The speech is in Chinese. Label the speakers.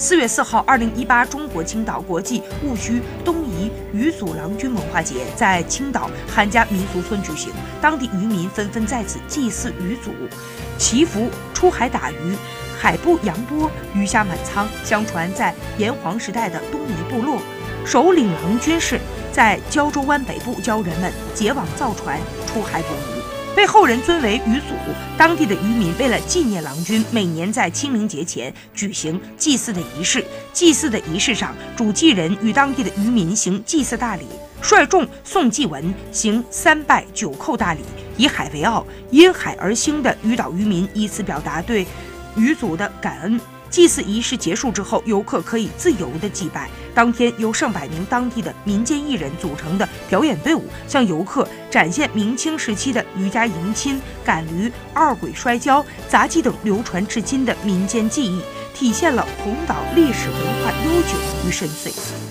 Speaker 1: 四月四号，二零一八中国青岛国际戊戌东夷彝族郎君文化节在青岛韩家民俗村举行，当地渔民纷纷在此祭祀彝族，祈福出海打鱼。海不扬波，鱼虾满仓。相传，在炎黄时代的东夷部落，首领郎君氏在胶州湾北部教人们结网造船出海捕鱼。被后人尊为鱼祖，当地的渔民为了纪念郎君，每年在清明节前举行祭祀的仪式。祭祀的仪式上，主祭人与当地的渔民行祭祀大礼，率众诵祭文，行三拜九叩大礼，以海为傲，因海而兴的渔岛渔民以此表达对渔祖的感恩。祭祀仪式结束之后，游客可以自由的祭拜。当天，由上百名当地的民间艺人组成的表演队伍，向游客展现明清时期的渔家迎亲、赶驴、二鬼摔跤、杂技等流传至今的民间技艺，体现了红岛历史文化悠久与深邃。